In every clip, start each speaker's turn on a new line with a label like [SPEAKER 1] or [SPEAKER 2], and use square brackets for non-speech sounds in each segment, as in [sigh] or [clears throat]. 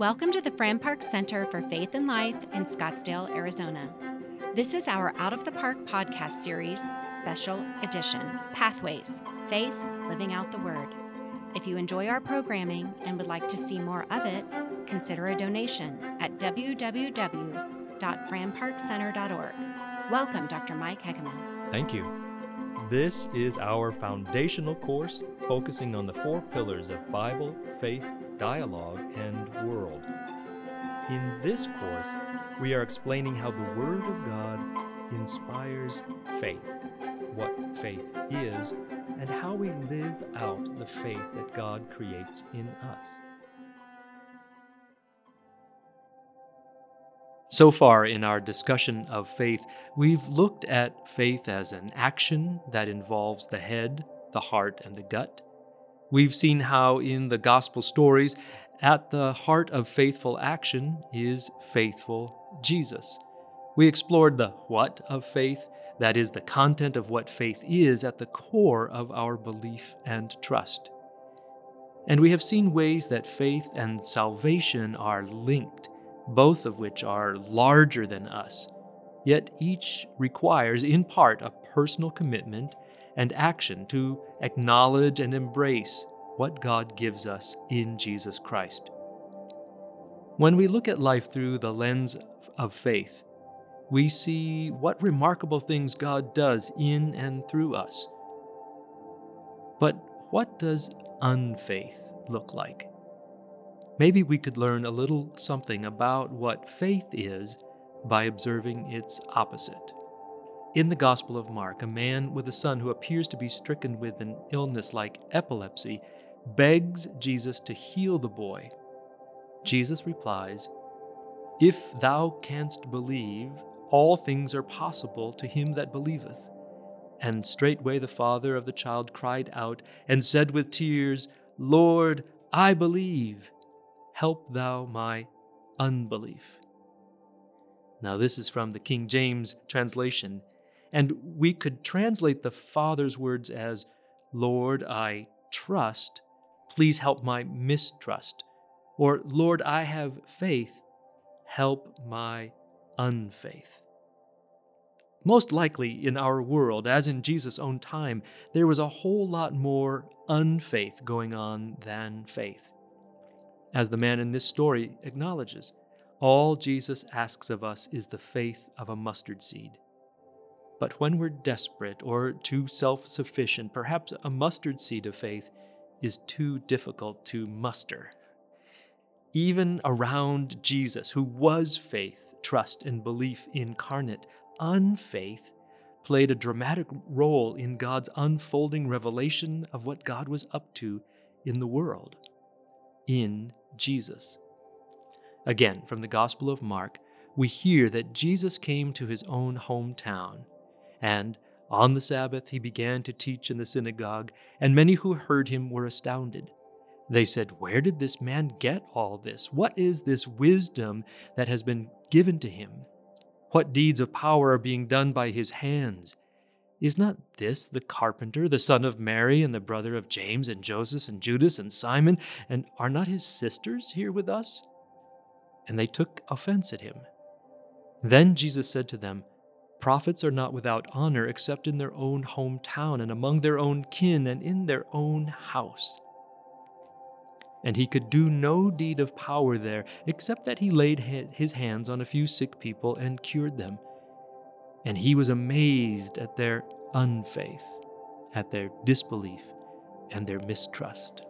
[SPEAKER 1] Welcome to the Fran Park Center for Faith and Life in Scottsdale, Arizona. This is our Out of the Park podcast series, special edition Pathways Faith Living Out the Word. If you enjoy our programming and would like to see more of it, consider a donation at www.franparkcenter.org. Welcome, Dr. Mike Hegeman.
[SPEAKER 2] Thank you. This is our foundational course focusing on the four pillars of Bible, faith, dialogue, and world. In this course, we are explaining how the Word of God inspires faith, what faith is, and how we live out the faith that God creates in us. So far in our discussion of faith, we've looked at faith as an action that involves the head, the heart, and the gut. We've seen how in the gospel stories, at the heart of faithful action is faithful Jesus. We explored the what of faith, that is, the content of what faith is at the core of our belief and trust. And we have seen ways that faith and salvation are linked both of which are larger than us, yet each requires, in part, a personal commitment and action to acknowledge and embrace what God gives us in Jesus Christ. When we look at life through the lens of faith, we see what remarkable things God does in and through us. But what does unfaith look like? Maybe we could learn a little something about what faith is by observing its opposite. In the Gospel of Mark, a man with a son who appears to be stricken with an illness like epilepsy begs Jesus to heal the boy. Jesus replies, If thou canst believe, all things are possible to him that believeth. And straightway the father of the child cried out and said with tears, Lord, I believe Help thou my unbelief. Now, this is from the King James translation, and we could translate the Father's words as, Lord, I trust, please help my mistrust. Or, Lord, I have faith, help my unfaith. Most likely in our world, as in Jesus' own time, there was a whole lot more unfaith going on than faith. As the man in this story acknowledges, all Jesus asks of us is the faith of a mustard seed. But when we're desperate or too self sufficient, perhaps a mustard seed of faith is too difficult to muster. Even around Jesus, who was faith, trust, and belief incarnate, unfaith played a dramatic role in God's unfolding revelation of what God was up to in the world. In Jesus. Again, from the Gospel of Mark, we hear that Jesus came to his own hometown, and on the Sabbath he began to teach in the synagogue, and many who heard him were astounded. They said, Where did this man get all this? What is this wisdom that has been given to him? What deeds of power are being done by his hands? Is not this the carpenter, the son of Mary, and the brother of James and Joseph and Judas and Simon? And are not his sisters here with us? And they took offense at him. Then Jesus said to them, Prophets are not without honor except in their own hometown and among their own kin and in their own house. And he could do no deed of power there except that he laid his hands on a few sick people and cured them. And he was amazed at their unfaith, at their disbelief, and their mistrust.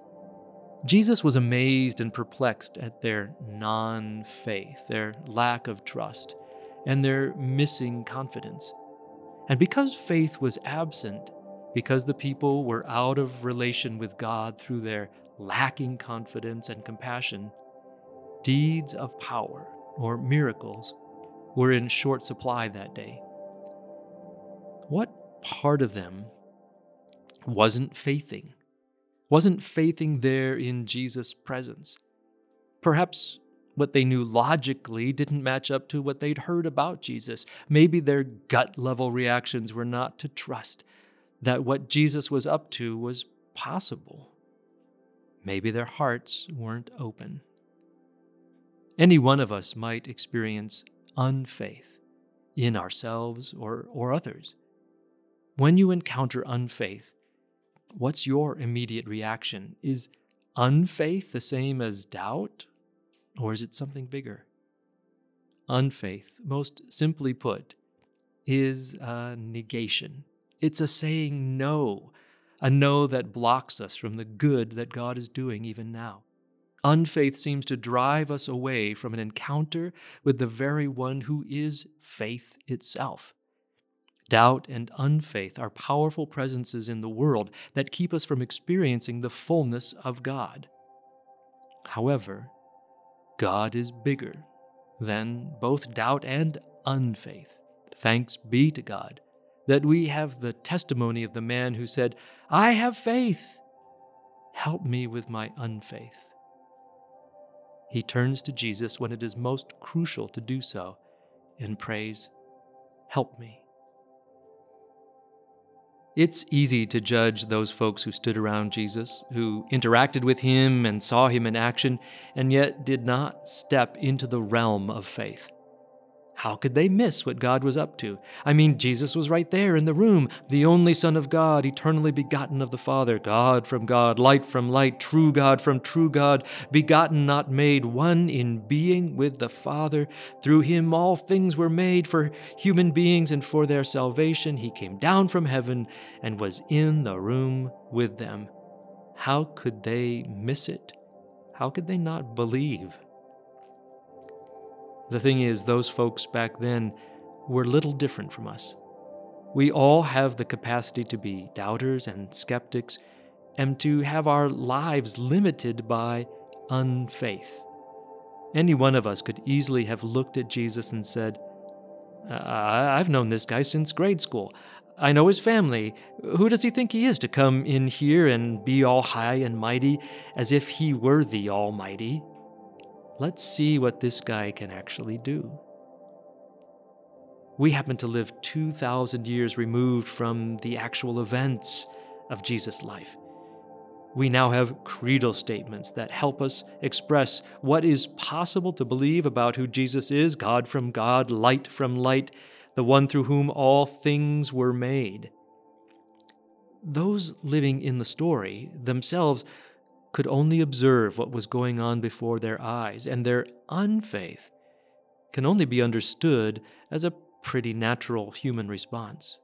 [SPEAKER 2] Jesus was amazed and perplexed at their non faith, their lack of trust, and their missing confidence. And because faith was absent, because the people were out of relation with God through their lacking confidence and compassion, deeds of power or miracles were in short supply that day. What part of them wasn't faithing, wasn't faithing there in Jesus' presence. Perhaps what they knew logically didn't match up to what they'd heard about Jesus. Maybe their gut level reactions were not to trust that what Jesus was up to was possible. Maybe their hearts weren't open. Any one of us might experience unfaith in ourselves or, or others. When you encounter unfaith, what's your immediate reaction? Is unfaith the same as doubt, or is it something bigger? Unfaith, most simply put, is a negation. It's a saying no, a no that blocks us from the good that God is doing even now. Unfaith seems to drive us away from an encounter with the very one who is faith itself. Doubt and unfaith are powerful presences in the world that keep us from experiencing the fullness of God. However, God is bigger than both doubt and unfaith. Thanks be to God that we have the testimony of the man who said, I have faith. Help me with my unfaith. He turns to Jesus when it is most crucial to do so and prays, Help me. It's easy to judge those folks who stood around Jesus, who interacted with him and saw him in action, and yet did not step into the realm of faith. How could they miss what God was up to? I mean, Jesus was right there in the room, the only Son of God, eternally begotten of the Father, God from God, light from light, true God from true God, begotten, not made, one in being with the Father. Through him all things were made for human beings and for their salvation. He came down from heaven and was in the room with them. How could they miss it? How could they not believe? The thing is, those folks back then were little different from us. We all have the capacity to be doubters and skeptics and to have our lives limited by unfaith. Any one of us could easily have looked at Jesus and said, I've known this guy since grade school. I know his family. Who does he think he is to come in here and be all high and mighty as if he were the Almighty? Let's see what this guy can actually do. We happen to live 2,000 years removed from the actual events of Jesus' life. We now have creedal statements that help us express what is possible to believe about who Jesus is God from God, light from light, the one through whom all things were made. Those living in the story themselves could only observe what was going on before their eyes, and their unfaith can only be understood as a pretty natural human response.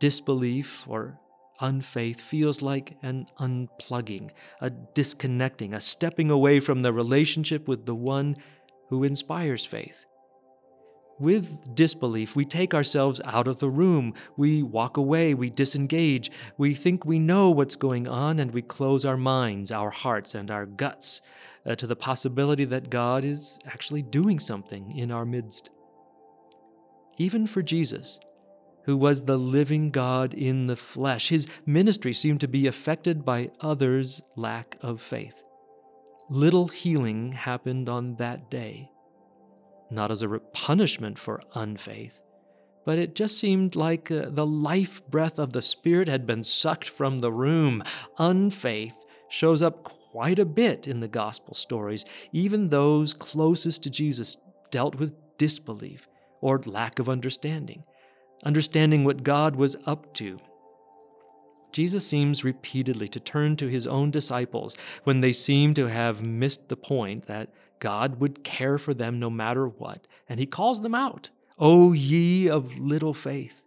[SPEAKER 2] Disbelief or unfaith feels like an unplugging, a disconnecting, a stepping away from the relationship with the one who inspires faith. With disbelief, we take ourselves out of the room. We walk away, we disengage, we think we know what's going on, and we close our minds, our hearts, and our guts uh, to the possibility that God is actually doing something in our midst. Even for Jesus, who was the living God in the flesh, his ministry seemed to be affected by others' lack of faith. Little healing happened on that day not as a punishment for unfaith, but it just seemed like uh, the life breath of the Spirit had been sucked from the room. Unfaith shows up quite a bit in the gospel stories. Even those closest to Jesus dealt with disbelief or lack of understanding, understanding what God was up to. Jesus seems repeatedly to turn to his own disciples when they seem to have missed the point that God would care for them no matter what, and he calls them out. O ye of little faith.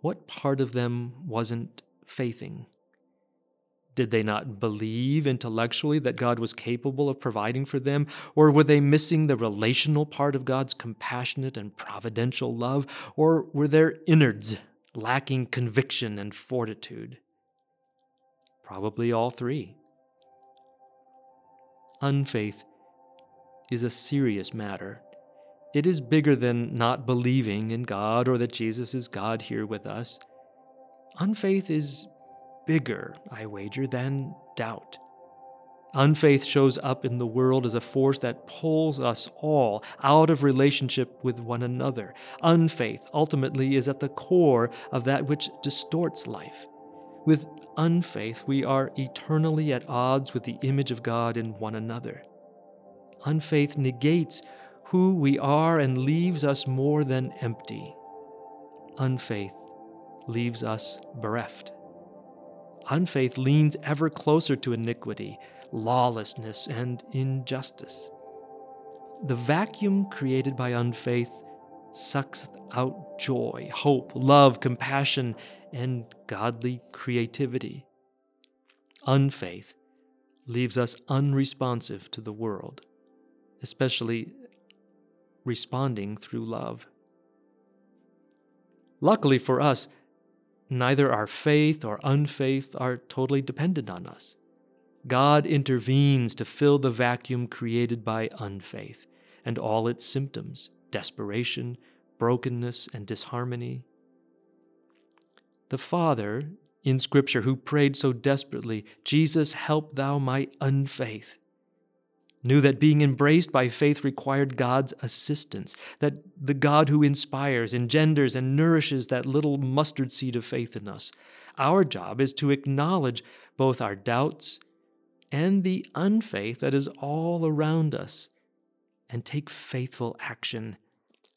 [SPEAKER 2] What part of them wasn't faithing? Did they not believe intellectually that God was capable of providing for them? Or were they missing the relational part of God's compassionate and providential love? Or were their innards lacking conviction and fortitude? Probably all three unfaith is a serious matter. It is bigger than not believing in God or that Jesus is God here with us. Unfaith is bigger, I wager, than doubt. Unfaith shows up in the world as a force that pulls us all out of relationship with one another. Unfaith ultimately is at the core of that which distorts life. With unfaith, we are eternally at odds with the image of God in one another. Unfaith negates who we are and leaves us more than empty. Unfaith leaves us bereft. Unfaith leans ever closer to iniquity, lawlessness, and injustice. The vacuum created by unfaith sucks out joy, hope, love, compassion, and godly creativity. Unfaith leaves us unresponsive to the world, especially responding through love. Luckily for us, neither our faith or unfaith are totally dependent on us. God intervenes to fill the vacuum created by unfaith and all its symptoms desperation, brokenness, and disharmony. The Father in Scripture who prayed so desperately, Jesus, help thou my unfaith, knew that being embraced by faith required God's assistance, that the God who inspires, engenders, and nourishes that little mustard seed of faith in us. Our job is to acknowledge both our doubts and the unfaith that is all around us and take faithful action,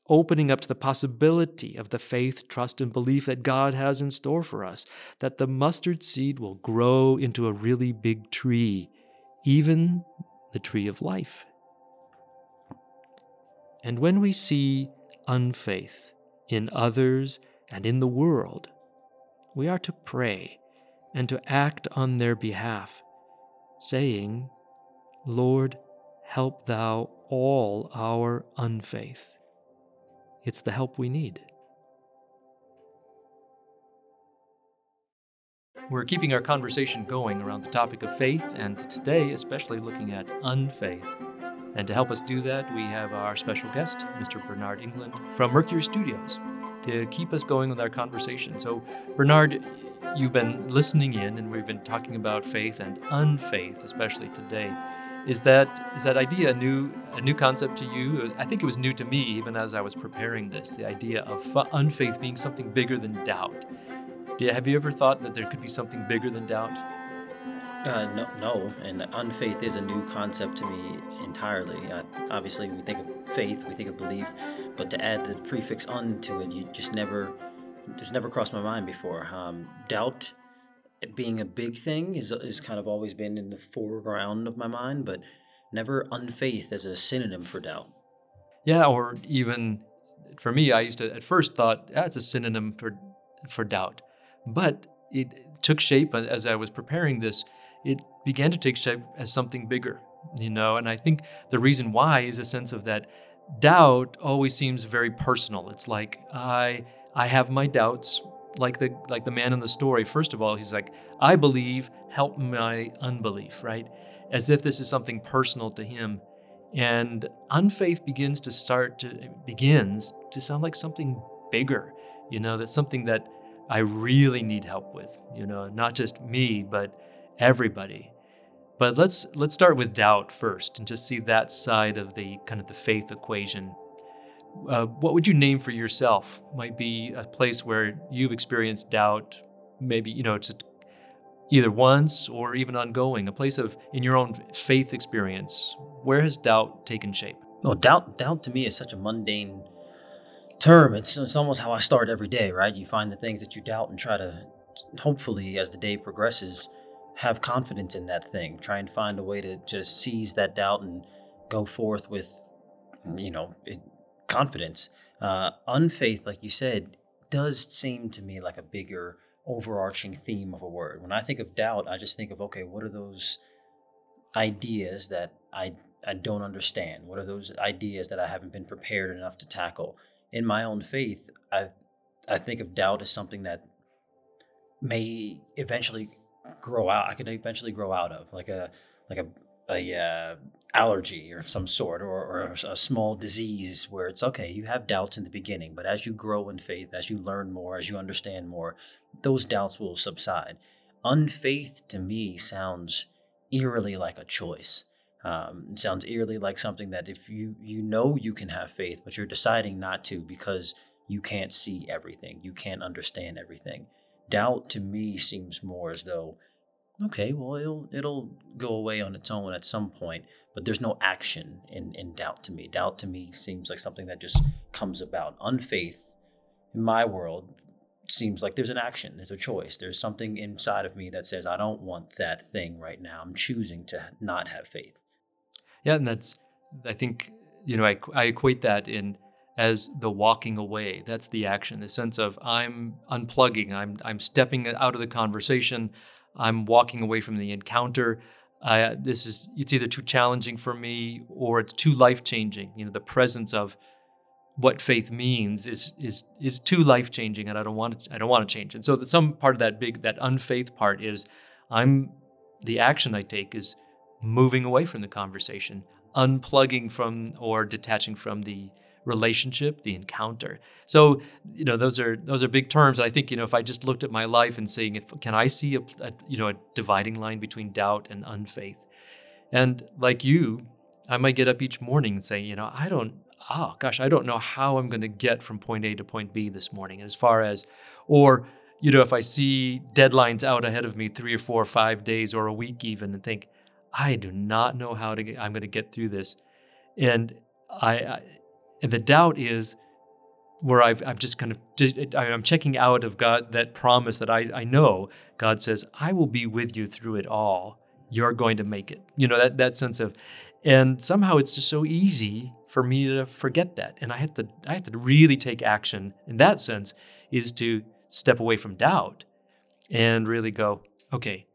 [SPEAKER 2] opening up to the possibility of the faith, trust, and belief that God has in store for us, that the mustard seed will grow into a really big tree, even the tree of life. And when we see unfaith in others and in the world, we are to pray and to act on their behalf, saying, Lord, help thou all our unfaith. It's the help we need. We're keeping our conversation going around the topic of faith, and today, especially looking at unfaith. And to help us do that, we have our special guest, Mr. Bernard England from Mercury Studios, to keep us going with our conversation. So, Bernard, you've been listening in, and we've been talking about faith and unfaith, especially today. Is that is that idea a new a new concept to you? I think it was new to me even as I was preparing this. The idea of unfaith being something bigger than doubt. Yeah, have you ever thought that there could be something bigger than doubt?
[SPEAKER 3] Uh, no, no, and unfaith is a new concept to me entirely. Uh, obviously, we think of faith, we think of belief, but to add the prefix "un" to it, you just never, just never crossed my mind before. Um, doubt being a big thing is is kind of always been in the foreground of my mind, but never unfaith as a synonym for doubt.
[SPEAKER 2] Yeah, or even for me, I used to at first thought yeah, it's a synonym for for doubt. But it took shape uh, as I was preparing this. It began to take shape as something bigger, you know. And I think the reason why is a sense of that doubt always seems very personal. It's like I I have my doubts, like the like the man in the story. First of all, he's like, I believe, help my unbelief, right? As if this is something personal to him. And unfaith begins to start to begins to sound like something bigger, you know, that's something that I really need help with, you know, not just me, but everybody. But let's let's start with doubt first and just see that side of the kind of the faith equation. Uh, what would you name for yourself? Might be a place where you've experienced doubt. Maybe you know it's either once or even ongoing. A place of in your own faith experience. Where has doubt taken shape?
[SPEAKER 3] Well, doubt doubt to me is such a mundane term. It's, it's almost how I start every day, right? You find the things that you doubt and try to, hopefully, as the day progresses, have confidence in that thing. Try and find a way to just seize that doubt and go forth with, you know, it, confidence. Uh, unfaith, like you said, does seem to me like a bigger overarching theme of a word. When I think of doubt, I just think of okay, what are those ideas that I I don't understand? What are those ideas that I haven't been prepared enough to tackle? in my own faith, I I think of doubt as something that may eventually grow out. I could eventually grow out of like a like a a uh, allergy or some sort, or, or a small disease where it's okay. You have doubts in the beginning, but as you grow in faith, as you learn more, as you understand more, those doubts will subside. Unfaith to me sounds eerily like a choice. Um, it sounds eerily like something that if you you know you can have faith, but you're deciding not to because you can't see everything, you can't understand everything. Doubt to me seems more as though, okay, well, it'll it'll go away on its own at some point, but there's no action in in doubt to me. Doubt to me seems like something that just comes about. Unfaith, in my world, seems like there's an action, there's a choice, there's something inside of me that says I don't want that thing right now. I'm choosing to not have faith.
[SPEAKER 2] Yeah, and that's I think you know I I equate that in as the walking away. That's the action, the sense of I'm unplugging, I'm I'm stepping out of the conversation, I'm walking away from the encounter. Uh, this is it's either too challenging for me or it's too life changing. You know, the presence of what faith means is is is too life changing, and I don't want to I don't want to change. And so that some part of that big that unfaith part is I'm the action I take is moving away from the conversation, unplugging from or detaching from the relationship, the encounter. So, you know, those are those are big terms. And I think, you know, if I just looked at my life and saying, if can I see a, a you know a dividing line between doubt and unfaith, and like you, I might get up each morning and say, you know, I don't, oh gosh, I don't know how I'm going to get from point A to point B this morning. And As far as, or you know, if I see deadlines out ahead of me three or four or five days or a week even, and think, I do not know how to get, I'm going to get through this, and I, I and the doubt is where I've, I've just kind of, I'm checking out of God, that promise that I, I know God says, I will be with you through it all. You're going to make it. You know, that, that sense of, and somehow it's just so easy for me to forget that. And I had to, I had to really take action in that sense is to step away from doubt and really go, okay,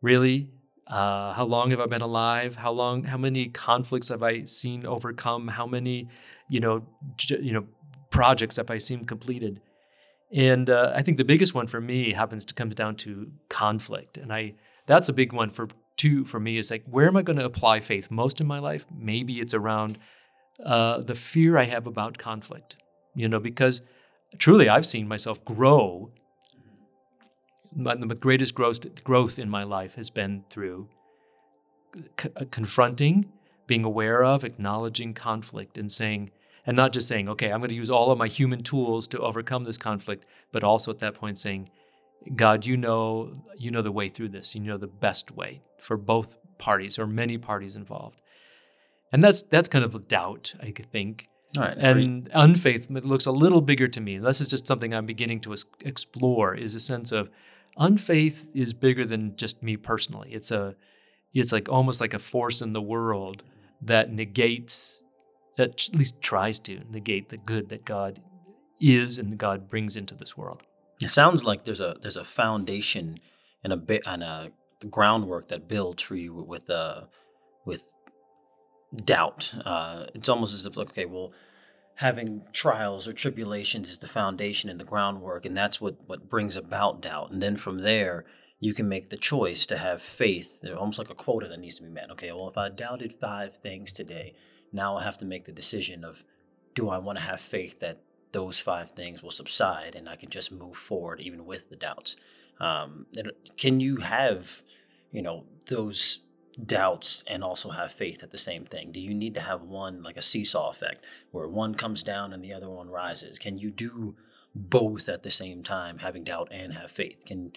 [SPEAKER 2] really, uh, how long have I been alive? How long? How many conflicts have I seen overcome? How many, you know, j- you know, projects that I seem completed? And uh, I think the biggest one for me happens to come down to conflict, and I that's a big one for two for me. Is like where am I going to apply faith most in my life? Maybe it's around uh, the fear I have about conflict. You know, because truly I've seen myself grow the greatest growth, growth in my life has been through c- confronting, being aware of, acknowledging conflict, and saying, and not just saying, okay, I'm going to use all of my human tools to overcome this conflict, but also at that point saying, God, you know, you know the way through this. You know the best way for both parties or many parties involved. And that's that's kind of a doubt, I think.
[SPEAKER 3] Right,
[SPEAKER 2] and unfaith looks a little bigger to me. This is just something I'm beginning to explore. Is a sense of unfaith is bigger than just me personally. It's a it's like almost like a force in the world that negates at least tries to negate the good that God is and God brings into this world.
[SPEAKER 3] It sounds like there's a there's a foundation and a bit and a groundwork that builds for you with uh with doubt. Uh, it's almost as if like okay, well, having trials or tribulations is the foundation and the groundwork and that's what what brings about doubt and then from there you can make the choice to have faith almost like a quota that needs to be met okay well if i doubted five things today now i have to make the decision of do i want to have faith that those five things will subside and i can just move forward even with the doubts um, can you have you know those doubts and also have faith at the same thing? Do you need to have one like a seesaw effect where one comes down and the other one rises? Can you do both at the same time, having doubt and have faith? Can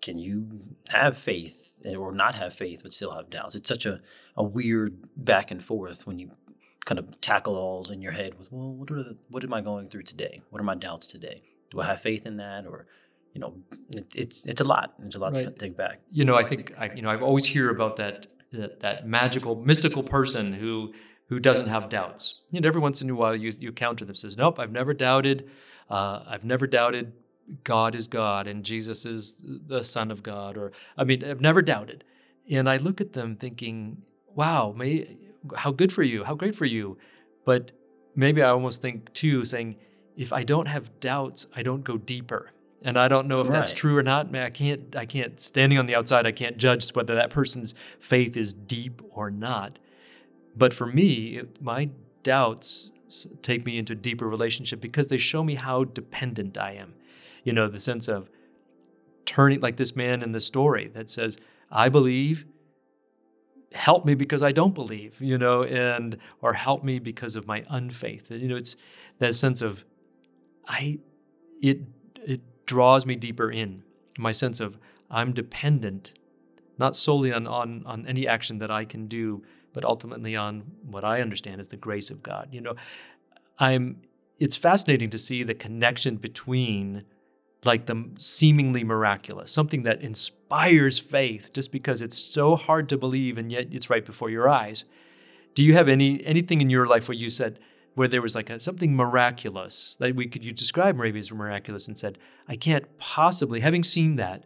[SPEAKER 3] can you have faith or not have faith but still have doubts? It's such a, a weird back and forth when you kind of tackle all in your head with, well, what are the, what am I going through today? What are my doubts today? Do I have faith in that or you know, it, it's it's a lot. It's a lot right. to take back.
[SPEAKER 2] You know, I think I, you know I've always hear about that, that that magical, mystical person who who doesn't have doubts. You know, every once in a while you you counter them says, "Nope, I've never doubted. Uh, I've never doubted God is God and Jesus is the Son of God." Or I mean, I've never doubted. And I look at them thinking, "Wow, may, how good for you! How great for you!" But maybe I almost think too, saying, "If I don't have doubts, I don't go deeper." and I don't know if right. that's true or not. Man, I can't. I can't. Standing on the outside, I can't judge whether that person's faith is deep or not. But for me, it, my doubts take me into deeper relationship because they show me how dependent I am. You know, the sense of turning, like this man in the story that says, "I believe." Help me because I don't believe, you know, and or help me because of my unfaith. You know, it's that sense of I it it draws me deeper in. My sense of I'm dependent, not solely on, on, on any action that I can do, but ultimately on what I understand is the grace of God. You know, I'm it's fascinating to see the connection between like the seemingly miraculous, something that inspires faith just because it's so hard to believe and yet it's right before your eyes. Do you have any anything in your life where you said where there was like a, something miraculous that we could you describe maybe as miraculous and said, I can't possibly, having seen that,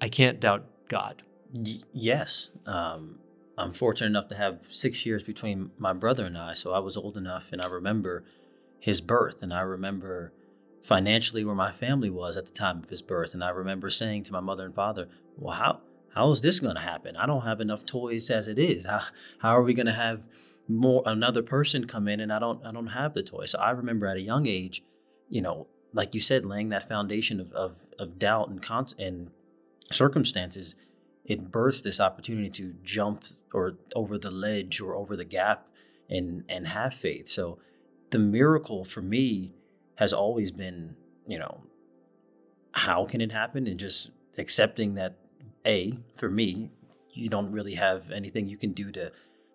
[SPEAKER 2] I can't doubt God.
[SPEAKER 3] Y- yes. Um, I'm fortunate enough to have six years between my brother and I, so I was old enough and I remember his birth and I remember financially where my family was at the time of his birth. And I remember saying to my mother and father, Well, how how is this gonna happen? I don't have enough toys as it is. How how are we gonna have more another person come in and I don't I don't have the toy. So I remember at a young age, you know, like you said, laying that foundation of of, of doubt and con- and circumstances, it births this opportunity to jump or over the ledge or over the gap and and have faith. So the miracle for me has always been, you know, how can it happen? And just accepting that a for me you don't really have anything you can do to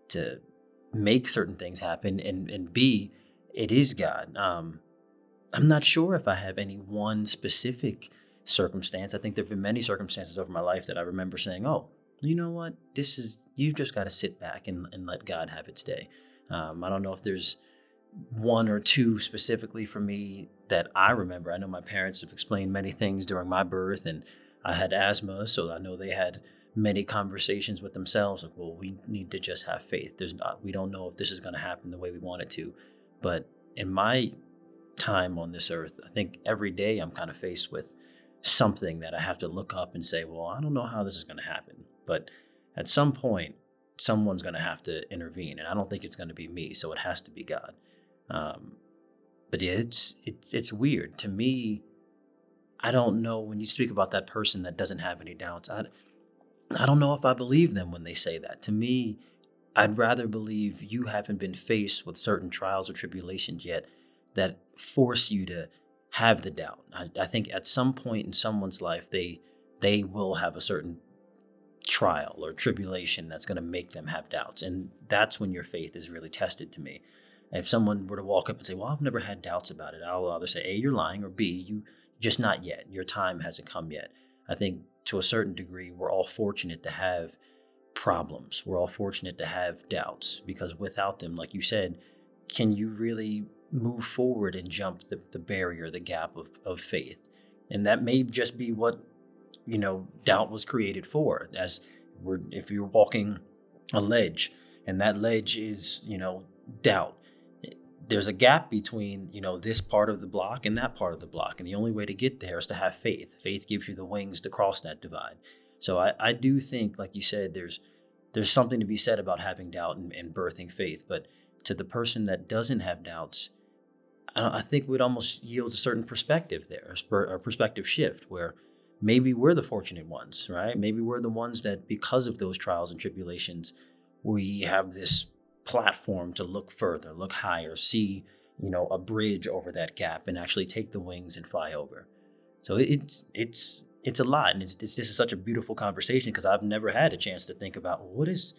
[SPEAKER 3] to make certain things happen. And and b it is god. Um i'm not sure if i have any one specific circumstance. I think there have been many circumstances over my life that i remember saying oh you know what? This is you've just got to sit back and, and let god have its day. Um, i don't know if there's one or two specifically for me that i remember. I know my parents have explained many things during my birth and i had asthma so i know they had many conversations with themselves like well we need to just have faith. There's not we don't know if this is going to happen the way we want it to. But in my time on this earth i think every day i'm kind of faced with something that i have to look up and say well i don't know how this is going to happen. But at some point someone's going to have to intervene and i don't think it's going to be me so it has to be god um, but yeah it's it, it's weird to me i don't know when you speak about that person that doesn't have any doubts I, I don't know if I believe them when they say that. To me, I'd rather believe you haven't been faced with certain trials or tribulations yet that force you to have the doubt. I, I think at some point in someone's life, they they will have a certain trial or tribulation that's going to make them have doubts, and that's when your faith is really tested. To me, if someone were to walk up and say, "Well, I've never had doubts about it," I'll either say, "A, you're lying," or "B, you just not yet. Your time hasn't come yet." I think to a certain degree, we're all fortunate to have problems. We're all fortunate to have doubts because without them, like you said, can you really move forward and jump the, the barrier, the gap of, of faith? And that may just be what, you know, doubt was created for. As we're, if you're walking a ledge and that ledge is, you know, doubt, there's a gap between you know this part of the block and that part of the block and the only way to get there is to have faith. Faith gives you the wings to cross that divide. So i, I do think like you said there's there's something to be said about having doubt and, and birthing faith but to the person that doesn't have doubts i, I think would almost yield a certain perspective there a perspective shift where maybe we're the fortunate ones right? Maybe we're the ones that because of those trials and tribulations we have this platform to look further, look higher, see, you know, a bridge over that gap and actually take the wings and fly over. So it's it's it's a lot, and it's, it's this is such a beautiful conversation because I've never had a chance to think about what is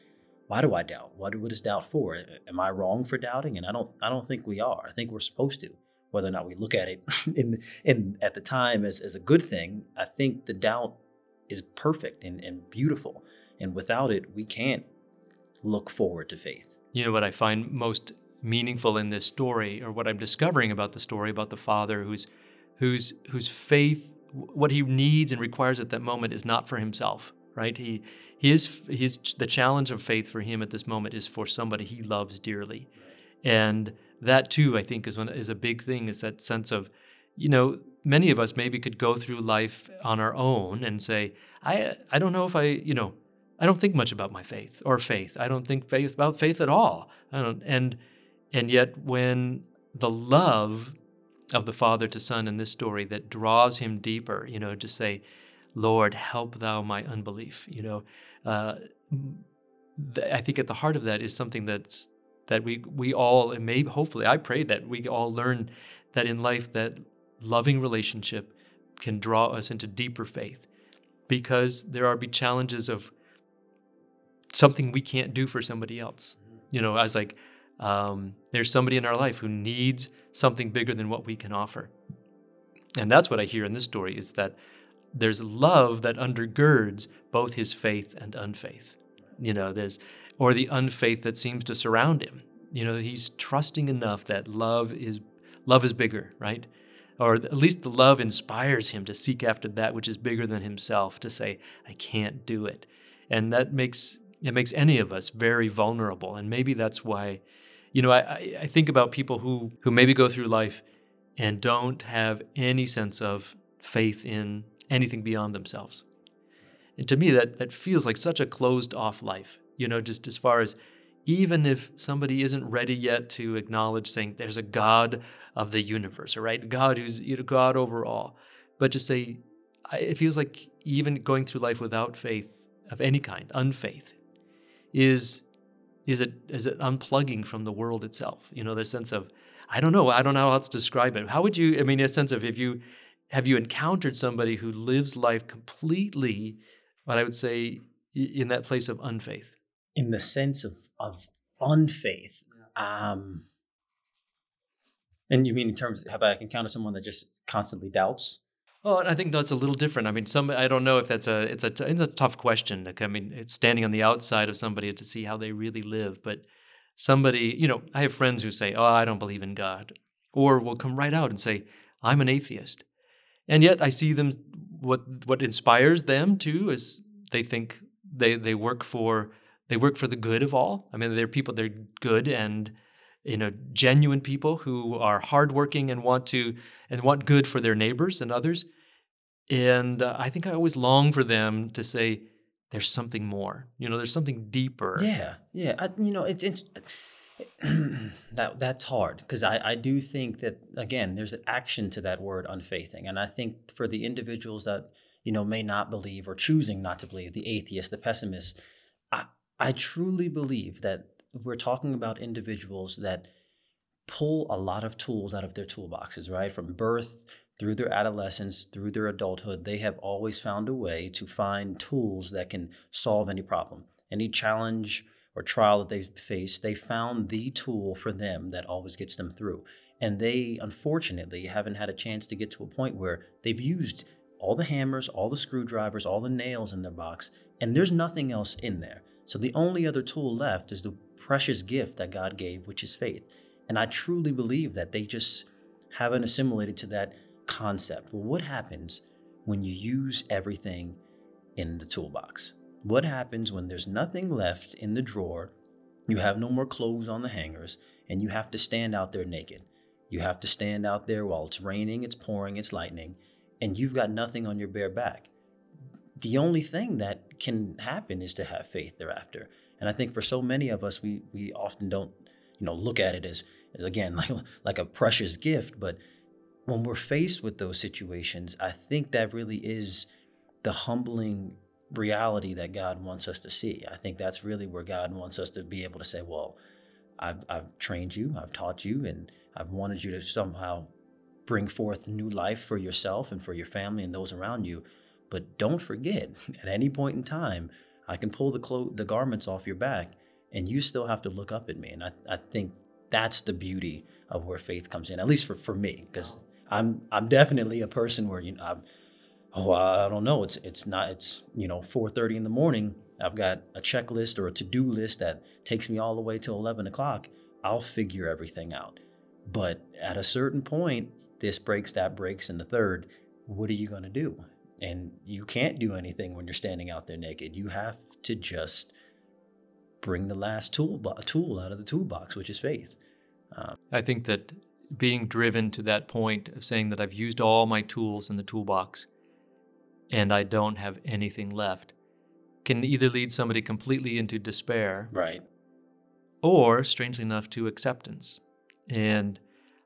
[SPEAKER 3] why do I doubt? What what is doubt for? Am I wrong for doubting? And I don't I don't think we are. I think we're supposed to. Whether or not we look at it [laughs] in in at the time as, as a good thing, I think the doubt is perfect and, and beautiful. And without it, we can't look forward to faith
[SPEAKER 2] you know what I find most meaningful in this story, or what I'm discovering about the story about the father whose whose whose faith, what he needs and requires at that moment is not for himself, right? He his his the challenge of faith for him at this moment is for somebody he loves dearly, and that too I think is one is a big thing. Is that sense of, you know, many of us maybe could go through life on our own and say, I I don't know if I you know I don't think much about my faith or faith. I don't think faith about faith at all. I don't and and yet when the love of the father to son in this story that draws him deeper, you know, to say, Lord, help thou my unbelief. You know, uh, th- I think at the heart of that is something that's that we we all and maybe hopefully I pray that we all learn that in life that loving relationship can draw us into deeper faith because there are be challenges of something we can't do for somebody else. You know, I was like um, there's somebody in our life who needs something bigger than what we can offer. And that's what I hear in this story is that there's love that undergirds both his faith and unfaith. You know, there's or the unfaith that seems to surround him. You know, he's trusting enough that love is love is bigger, right? Or at least the love inspires him to seek after that which is bigger than himself, to say, I can't do it. And that makes it makes any of us very vulnerable. And maybe that's why, you know, I, I think about people who who maybe go through life and don't have any sense of faith in anything beyond themselves. And to me, that, that feels like such a closed off life, you know, just as far as even if somebody isn't ready yet to acknowledge saying there's a God of the universe, right? God who's you know, God over all. But to say, it feels like even going through life without faith of any kind, unfaith, is is it is it unplugging from the world itself? You know, the sense of I don't know, I don't know how else to describe it. How would you? I mean, a sense of if you have you encountered somebody who lives life completely, what I would say, in that place of unfaith?
[SPEAKER 3] In the sense of, of unfaith. Um, and you mean in terms of have I encountered someone that just constantly doubts?
[SPEAKER 2] Well, I think that's a little different. I mean, some I don't know if that's a it's a it's a tough question. I mean, it's standing on the outside of somebody to see how they really live. But somebody, you know, I have friends who say, "Oh, I don't believe in God," or will come right out and say, "I'm an atheist." And yet I see them what what inspires them too is they think they they work for they work for the good of all. I mean, they're people they're good and you know genuine people who are hardworking and want to and want good for their neighbors and others. And uh, I think I always long for them to say, "There's something more." You know, there's something deeper.
[SPEAKER 3] Yeah, yeah. I, you know, it's, [clears throat] that that's hard because I, I do think that again there's an action to that word unfaithing and i think for the individuals that you know may not believe or choosing not to believe the atheist the pessimist i i truly believe that we're talking about individuals that pull a lot of tools out of their toolboxes right from birth through their adolescence through their adulthood they have always found a way to find tools that can solve any problem any challenge or trial that they've faced, they found the tool for them that always gets them through. And they, unfortunately, haven't had a chance to get to a point where they've used all the hammers, all the screwdrivers, all the nails in their box, and there's nothing else in there. So the only other tool left is the precious gift that God gave, which is faith. And I truly believe that they just haven't assimilated to that concept. Well, what happens when you use everything in the toolbox? What happens when there's nothing left in the drawer, you have no more clothes on the hangers, and you have to stand out there naked? You have to stand out there while it's raining, it's pouring, it's lightning, and you've got nothing on your bare back. The only thing that can happen is to have faith thereafter. And I think for so many of us, we we often don't, you know, look at it as, as again [laughs] like like a precious gift. But when we're faced with those situations, I think that really is the humbling reality that God wants us to see. I think that's really where God wants us to be able to say, well, I've, I've trained you, I've taught you, and I've wanted you to somehow bring forth new life for yourself and for your family and those around you. But don't forget, [laughs] at any point in time, I can pull the clo- the garments off your back, and you still have to look up at me. And I, I think that's the beauty of where faith comes in, at least for, for me, because I'm I'm definitely a person where you know I'm oh i don't know. It's it's not it's you know 4.30 in the morning. I've got a checklist or a to-do list that takes me all the way till 11 o'clock. I'll figure everything out. But at a certain point this breaks that breaks in the third what are you going to do? And you can't do anything when you're standing out there naked. You have to just bring the last tool tool out of the toolbox which is faith.
[SPEAKER 2] Um, i think that being driven to that point of saying that i've used all my tools in the toolbox and I don't have anything left can either lead somebody completely into despair.
[SPEAKER 3] Right.
[SPEAKER 2] Or, strangely enough, to acceptance. And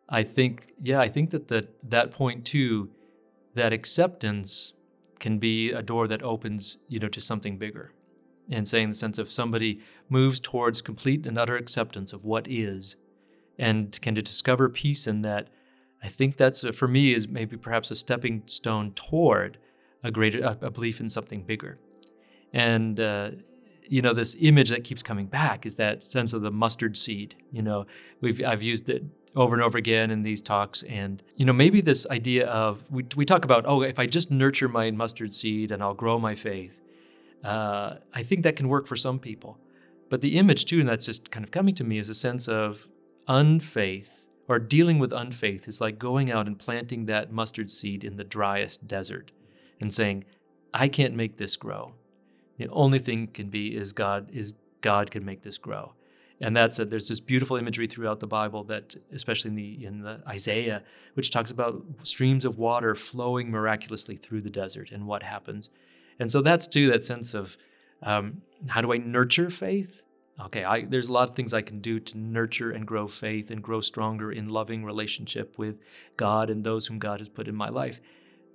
[SPEAKER 2] I think, yeah, I think that the, that point too, that acceptance can be a door that opens, you know, to something bigger. And saying the sense of somebody moves towards complete and utter acceptance of what is, and can discover peace in that I think that's for me is maybe perhaps a stepping stone toward a greater a, a belief in something bigger. And uh, you know, this image that keeps coming back is that sense of the mustard seed. You know, we've I've used it over and over again in these talks, and you know, maybe this idea of we we talk about oh, if I just nurture my mustard seed and I'll grow my faith. Uh, I think that can work for some people, but the image too, and that's just kind of coming to me, is a sense of unfaith or dealing with unfaith is like going out and planting that mustard seed in the driest desert and saying, I can't make this grow. The only thing can be is God is God can make this grow. And that's a, there's this beautiful imagery throughout the Bible that, especially in the in the Isaiah, which talks about streams of water flowing miraculously through the desert and what happens. And so that's too that sense of um, how do I nurture faith? Okay, I, there's a lot of things I can do to nurture and grow faith and grow stronger in loving relationship with God and those whom God has put in my life.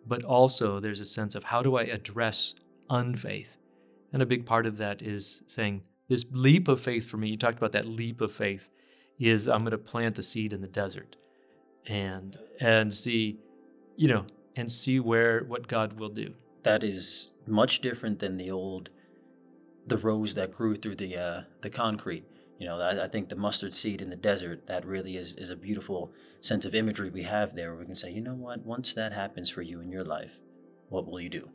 [SPEAKER 2] But also, there's a sense of how do I address unfaith? And a big part of that is saying, this leap of faith for me, you talked about that leap of faith, is I'm going to plant the seed in the desert and and see, you know, and see where what God will do.
[SPEAKER 3] That is much different than the old the rose that grew through the uh, the concrete. You know, I, I, think the mustard seed in the desert that really is is a beautiful sense of imagery we have there. Where we can say, you know what, once that happens for you in your life, what will you do?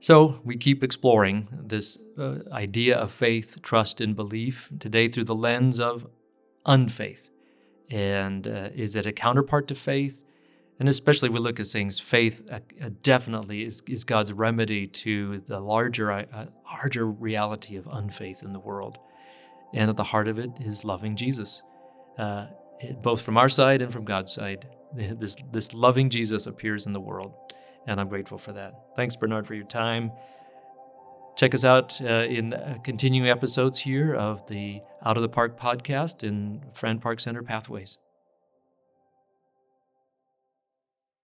[SPEAKER 2] So we keep exploring this uh, idea of faith, trust, and belief today through the lens of unfaith. And uh, is it a counterpart to faith? And especially we look at things, faith uh, uh, definitely is, is God's remedy to the larger, uh, larger reality of unfaith in the world. And at the heart of it is loving Jesus, uh, both from our side and from God's side. [laughs] This, this loving Jesus appears in the world and I'm grateful for that. Thanks, Bernard, for your time. Check us out uh, in uh, continuing episodes here of the Out of the Park podcast in Fran Park Center Pathways.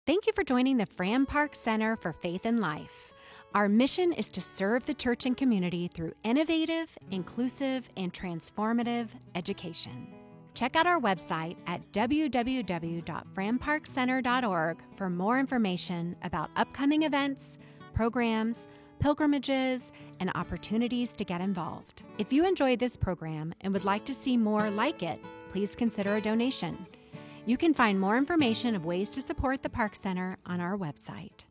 [SPEAKER 1] Thank you for joining the Fran Park Center for Faith and Life. Our mission is to serve the church and community through innovative, inclusive, and transformative education. Check out our website at www.franparkcenter.org for more information about upcoming events, programs, pilgrimages, and opportunities to get involved. If you enjoyed this program and would like to see more like it, please consider a donation. You can find more information of ways to support the Park Center on our website.